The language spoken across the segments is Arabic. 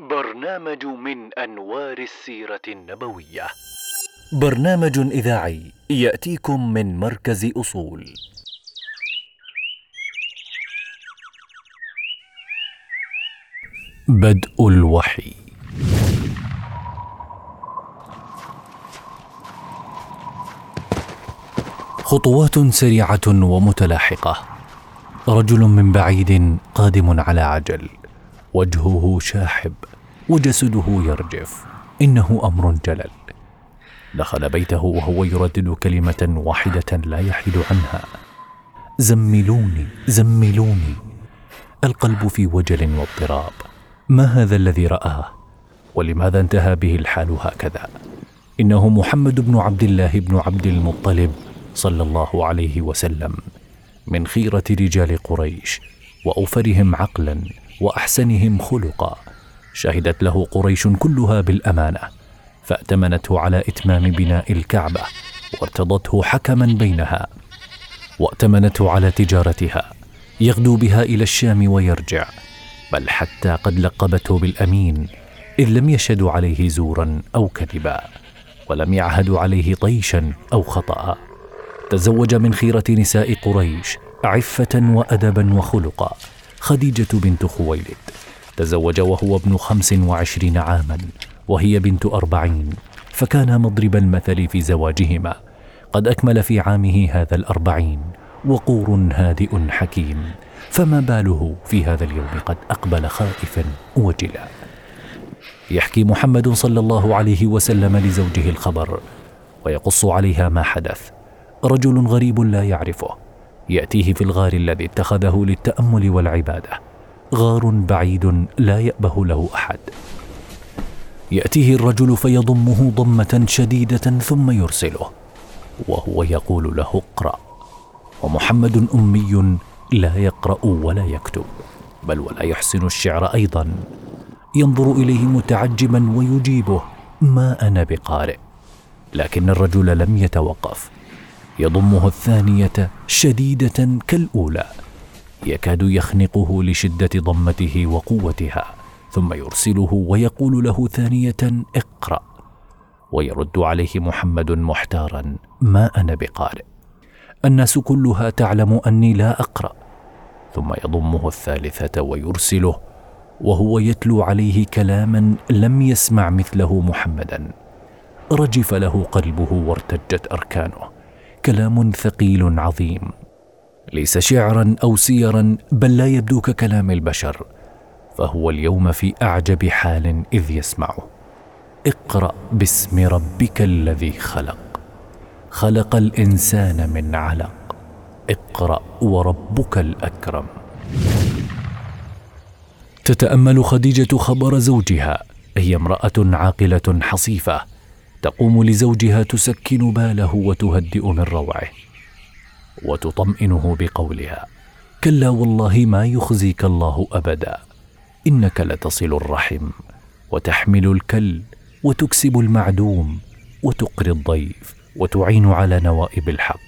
برنامج من أنوار السيرة النبوية. برنامج إذاعي يأتيكم من مركز أصول. بدء الوحي. خطوات سريعة ومتلاحقة. رجل من بعيد قادم على عجل. وجهه شاحب وجسده يرجف إنه أمر جلل. دخل بيته وهو يردد كلمة واحدة لا يحيد عنها. زملوني زملوني. القلب في وجل واضطراب. ما هذا الذي رآه؟ ولماذا انتهى به الحال هكذا؟ إنه محمد بن عبد الله بن عبد المطلب صلى الله عليه وسلم من خيرة رجال قريش وأوفرهم عقلا. وأحسنهم خلقا. شهدت له قريش كلها بالأمانة فأتمنته على إتمام بناء الكعبة وارتضته حكما بينها وأتمنته على تجارتها يغدو بها إلى الشام ويرجع بل حتى قد لقبته بالأمين اذ لم يشهدوا عليه زورا أو كذبا ولم يعهدوا عليه طيشا أو خطأ. تزوج من خيرة نساء قريش عفة وأدبا وخلقا. خديجة بنت خويلد. تزوج وهو ابن خمس وعشرين عاما وهي بنت أربعين فكان مضرب المثل في زواجهما. قد أكمل في عامه هذا الأربعين وقور هادئ حكيم. فما باله في هذا اليوم قد أقبل خائفا وجلا. يحكي محمد صلى الله عليه وسلم لزوجه الخبر ويقص عليها ما حدث. رجل غريب لا يعرفه. يأتيه في الغار الذي اتخذه للتأمل والعبادة. غار بعيد لا يأبه له أحد. يأتيه الرجل فيضمه ضمة شديدة ثم يرسله وهو يقول له اقرأ. ومحمد أمي لا يقرأ ولا يكتب بل ولا يحسن الشعر أيضا. ينظر إليه متعجبا ويجيبه ما أنا بقارئ. لكن الرجل لم يتوقف. يضمه الثانية شديدة كالأولى. يكاد يخنقه لشدة ضمته وقوتها ثم يرسله ويقول له ثانية اقرأ ويرد عليه محمد محتارا ما أنا بقارئ؟ الناس كلها تعلم أني لا أقرأ ثم يضمه الثالثة ويرسله وهو يتلو عليه كلاما لم يسمع مثله محمدا رجف له قلبه وارتجت أركانه. كلام ثقيل عظيم. ليس شعرا أو سيرا بل لا يبدو ككلام البشر. فهو اليوم في أعجب حال إذ يسمعه. اقرأ باسم ربك الذي خلق. خلق الإنسان من علق. اقرأ وربك الأكرم. تتأمل خديجة خبر زوجها. هي امرأة عاقلة حصيفة. تقوم لزوجها تسكن باله وتهدئ من روعه وتطمئنه بقولها كلا والله ما يخزيك الله أبدا إنك لتصل الرحم وتحمل الكل وتكسب المعدوم وتقري الضيف وتعين على نوائب الحق.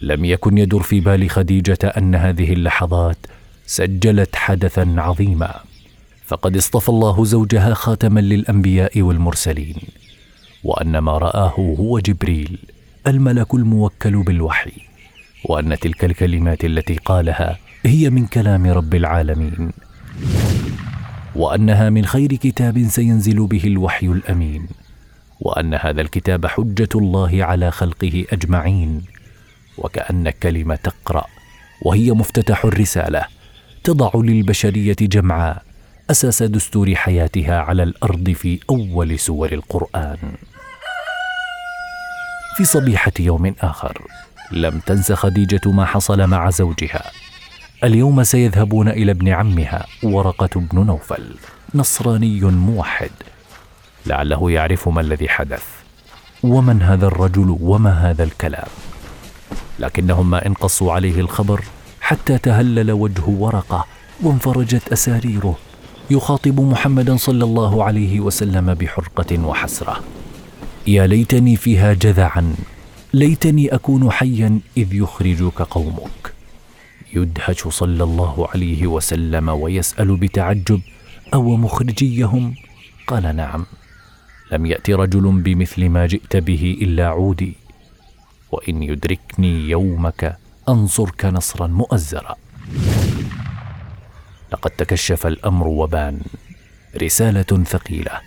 لم يكن يدر في بال خديجة أن هذه اللحظات سجلت حدثا عظيما فقد اصطفى الله زوجها خاتما للأنبياء والمرسلين. وأن ما رآه هو جبريل الملك الموكل بالوحي وأن تلك الكلمات التي قالها هي من كلام رب العالمين وأنها من خير كتاب سينزل به الوحي الأمين وأن هذا الكتاب حجة الله على خلقه أجمعين وكأن الكلمة تقرأ وهي مفتتح الرسالة تضع للبشرية جمعاء أساس دستور حياتها على الأرض في أول سور القرآن. في صبيحة يوم آخر لم تنس خديجة ما حصل مع زوجها. اليوم سيذهبون إلى ابن عمها ورقة بن نوفل نصراني موحد. لعله يعرف ما الذي حدث ومن هذا الرجل وما هذا الكلام. لكنهم ما انقصوا عليه الخبر حتى تهلل وجه ورقة وانفرجت أساريره يخاطب محمدا صلى الله عليه وسلم بحرقة وحسرة. يا ليتني فيها جذعا ليتني أكون حيا إذ يخرجك قومك. يدهش صلى الله عليه وسلم ويسأل بتعجب أو مخرجيهم؟ قال نعم. لم يأت رجل بمثل ما جئت به إلا عودي. وإن يدركني يومك أنصرك نصرا مؤزرا. لقد تكشف الأمر وبان. رسالة ثقيلة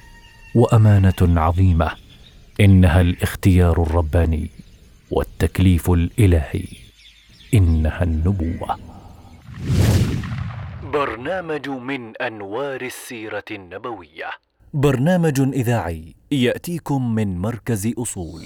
وأمانة عظيمة إنها الاختيار الرباني والتكليف الإلهي إنها النبوة. برنامج من أنوار السيرة النبوية. برنامج إذاعي يأتيكم من مركز أصول.